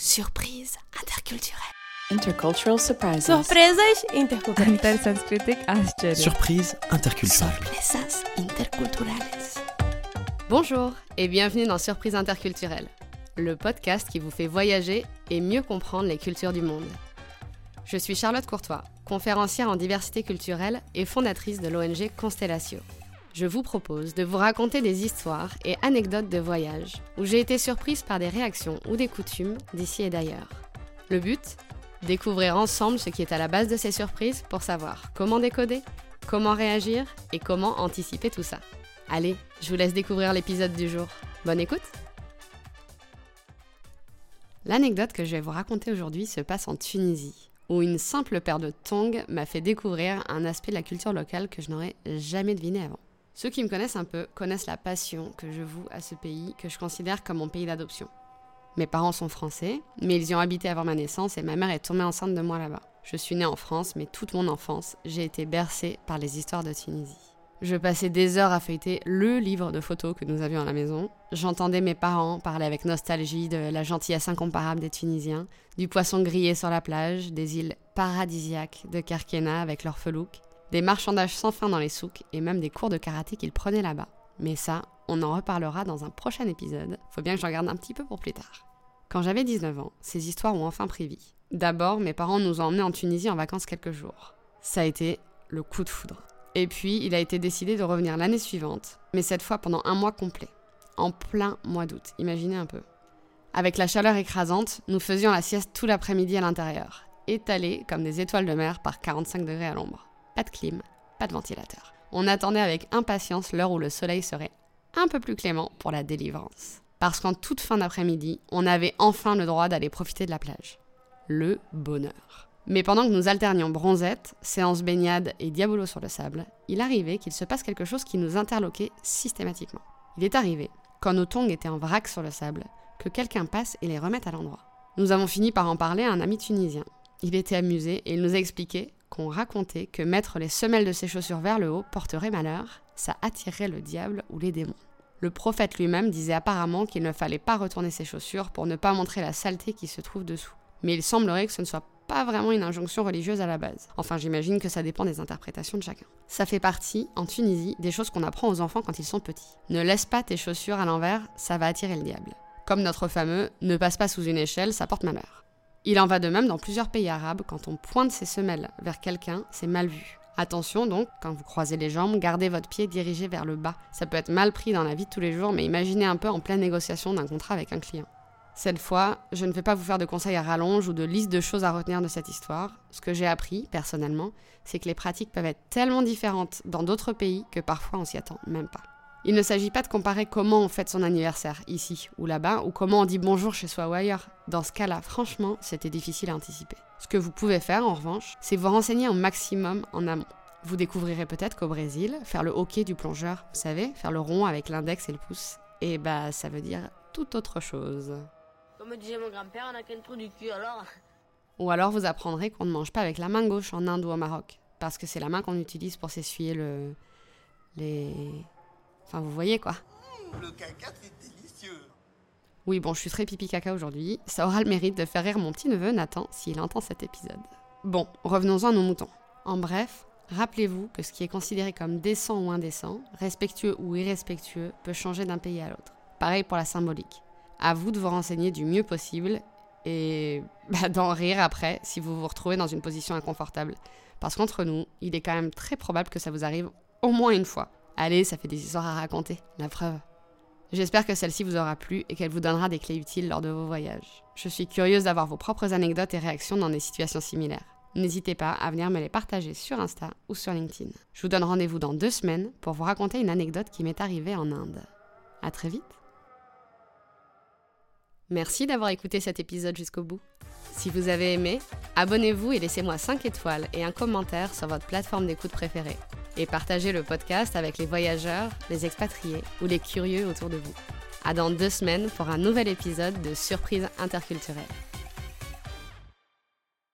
Surprise interculturelle. Intercultural surprises. Ascharya. Surprise interculturales. Bonjour et bienvenue dans Surprise interculturelle, le podcast qui vous fait voyager et mieux comprendre les cultures du monde. Je suis Charlotte Courtois, conférencière en diversité culturelle et fondatrice de l'ONG Constellatio. Je vous propose de vous raconter des histoires et anecdotes de voyage où j'ai été surprise par des réactions ou des coutumes d'ici et d'ailleurs. Le but? Découvrir ensemble ce qui est à la base de ces surprises pour savoir comment décoder, comment réagir et comment anticiper tout ça. Allez, je vous laisse découvrir l'épisode du jour. Bonne écoute L'anecdote que je vais vous raconter aujourd'hui se passe en Tunisie, où une simple paire de tongs m'a fait découvrir un aspect de la culture locale que je n'aurais jamais deviné avant. Ceux qui me connaissent un peu connaissent la passion que je voue à ce pays que je considère comme mon pays d'adoption. Mes parents sont français, mais ils y ont habité avant ma naissance et ma mère est tombée enceinte de moi là-bas. Je suis née en France, mais toute mon enfance, j'ai été bercée par les histoires de Tunisie. Je passais des heures à feuilleter le livre de photos que nous avions à la maison. J'entendais mes parents parler avec nostalgie de la gentillesse incomparable des Tunisiens, du poisson grillé sur la plage, des îles paradisiaques de Kerkena avec leurs felouks, des marchandages sans fin dans les souks et même des cours de karaté qu'ils prenaient là-bas. Mais ça, on en reparlera dans un prochain épisode. Faut bien que j'en garde un petit peu pour plus tard. Quand j'avais 19 ans, ces histoires ont enfin pris vie. D'abord, mes parents nous ont emmenés en Tunisie en vacances quelques jours. Ça a été le coup de foudre. Et puis, il a été décidé de revenir l'année suivante, mais cette fois pendant un mois complet. En plein mois d'août, imaginez un peu. Avec la chaleur écrasante, nous faisions la sieste tout l'après-midi à l'intérieur, étalés comme des étoiles de mer par 45 degrés à l'ombre. Pas de clim, pas de ventilateur. On attendait avec impatience l'heure où le soleil serait un peu plus clément pour la délivrance parce qu'en toute fin d'après-midi, on avait enfin le droit d'aller profiter de la plage. Le bonheur. Mais pendant que nous alternions bronzette, séance baignade et diabolo sur le sable, il arrivait qu'il se passe quelque chose qui nous interloquait systématiquement. Il est arrivé, quand nos tongs étaient en vrac sur le sable, que quelqu'un passe et les remette à l'endroit. Nous avons fini par en parler à un ami tunisien. Il était amusé et il nous a expliqué qu'on racontait que mettre les semelles de ses chaussures vers le haut porterait malheur, ça attirerait le diable ou les démons. Le prophète lui-même disait apparemment qu'il ne fallait pas retourner ses chaussures pour ne pas montrer la saleté qui se trouve dessous. Mais il semblerait que ce ne soit pas vraiment une injonction religieuse à la base. Enfin, j'imagine que ça dépend des interprétations de chacun. Ça fait partie, en Tunisie, des choses qu'on apprend aux enfants quand ils sont petits. Ne laisse pas tes chaussures à l'envers, ça va attirer le diable. Comme notre fameux ne passe pas sous une échelle, ça porte malheur. Il en va de même dans plusieurs pays arabes, quand on pointe ses semelles vers quelqu'un, c'est mal vu. Attention donc, quand vous croisez les jambes, gardez votre pied dirigé vers le bas. Ça peut être mal pris dans la vie de tous les jours, mais imaginez un peu en pleine négociation d'un contrat avec un client. Cette fois, je ne vais pas vous faire de conseils à rallonge ou de liste de choses à retenir de cette histoire. Ce que j'ai appris, personnellement, c'est que les pratiques peuvent être tellement différentes dans d'autres pays que parfois on s'y attend même pas. Il ne s'agit pas de comparer comment on fête son anniversaire, ici ou là-bas, ou comment on dit bonjour chez soi ou ailleurs. Dans ce cas-là, franchement, c'était difficile à anticiper. Ce que vous pouvez faire, en revanche, c'est vous renseigner au maximum en amont. Vous découvrirez peut-être qu'au Brésil, faire le hockey du plongeur, vous savez, faire le rond avec l'index et le pouce, et bah ça veut dire tout autre chose. Comme disait mon grand-père, on a qu'un trou du cul alors. Ou alors vous apprendrez qu'on ne mange pas avec la main gauche en Inde ou au Maroc, parce que c'est la main qu'on utilise pour s'essuyer le... les... Enfin vous voyez quoi. Le caca, c'est délicieux. Oui, bon, je suis très pipi caca aujourd'hui. Ça aura le mérite de faire rire mon petit neveu Nathan s'il entend cet épisode. Bon, revenons-en à nos moutons. En bref, rappelez-vous que ce qui est considéré comme décent ou indécent, respectueux ou irrespectueux, peut changer d'un pays à l'autre. Pareil pour la symbolique. À vous de vous renseigner du mieux possible et bah, d'en rire après si vous vous retrouvez dans une position inconfortable. Parce qu'entre nous, il est quand même très probable que ça vous arrive au moins une fois. Allez, ça fait des histoires à raconter, la preuve. J'espère que celle-ci vous aura plu et qu'elle vous donnera des clés utiles lors de vos voyages. Je suis curieuse d'avoir vos propres anecdotes et réactions dans des situations similaires. N'hésitez pas à venir me les partager sur Insta ou sur LinkedIn. Je vous donne rendez-vous dans deux semaines pour vous raconter une anecdote qui m'est arrivée en Inde. À très vite Merci d'avoir écouté cet épisode jusqu'au bout. Si vous avez aimé, abonnez-vous et laissez-moi 5 étoiles et un commentaire sur votre plateforme d'écoute préférée. Et partagez le podcast avec les voyageurs, les expatriés ou les curieux autour de vous. À dans deux semaines pour un nouvel épisode de Surprise interculturelle.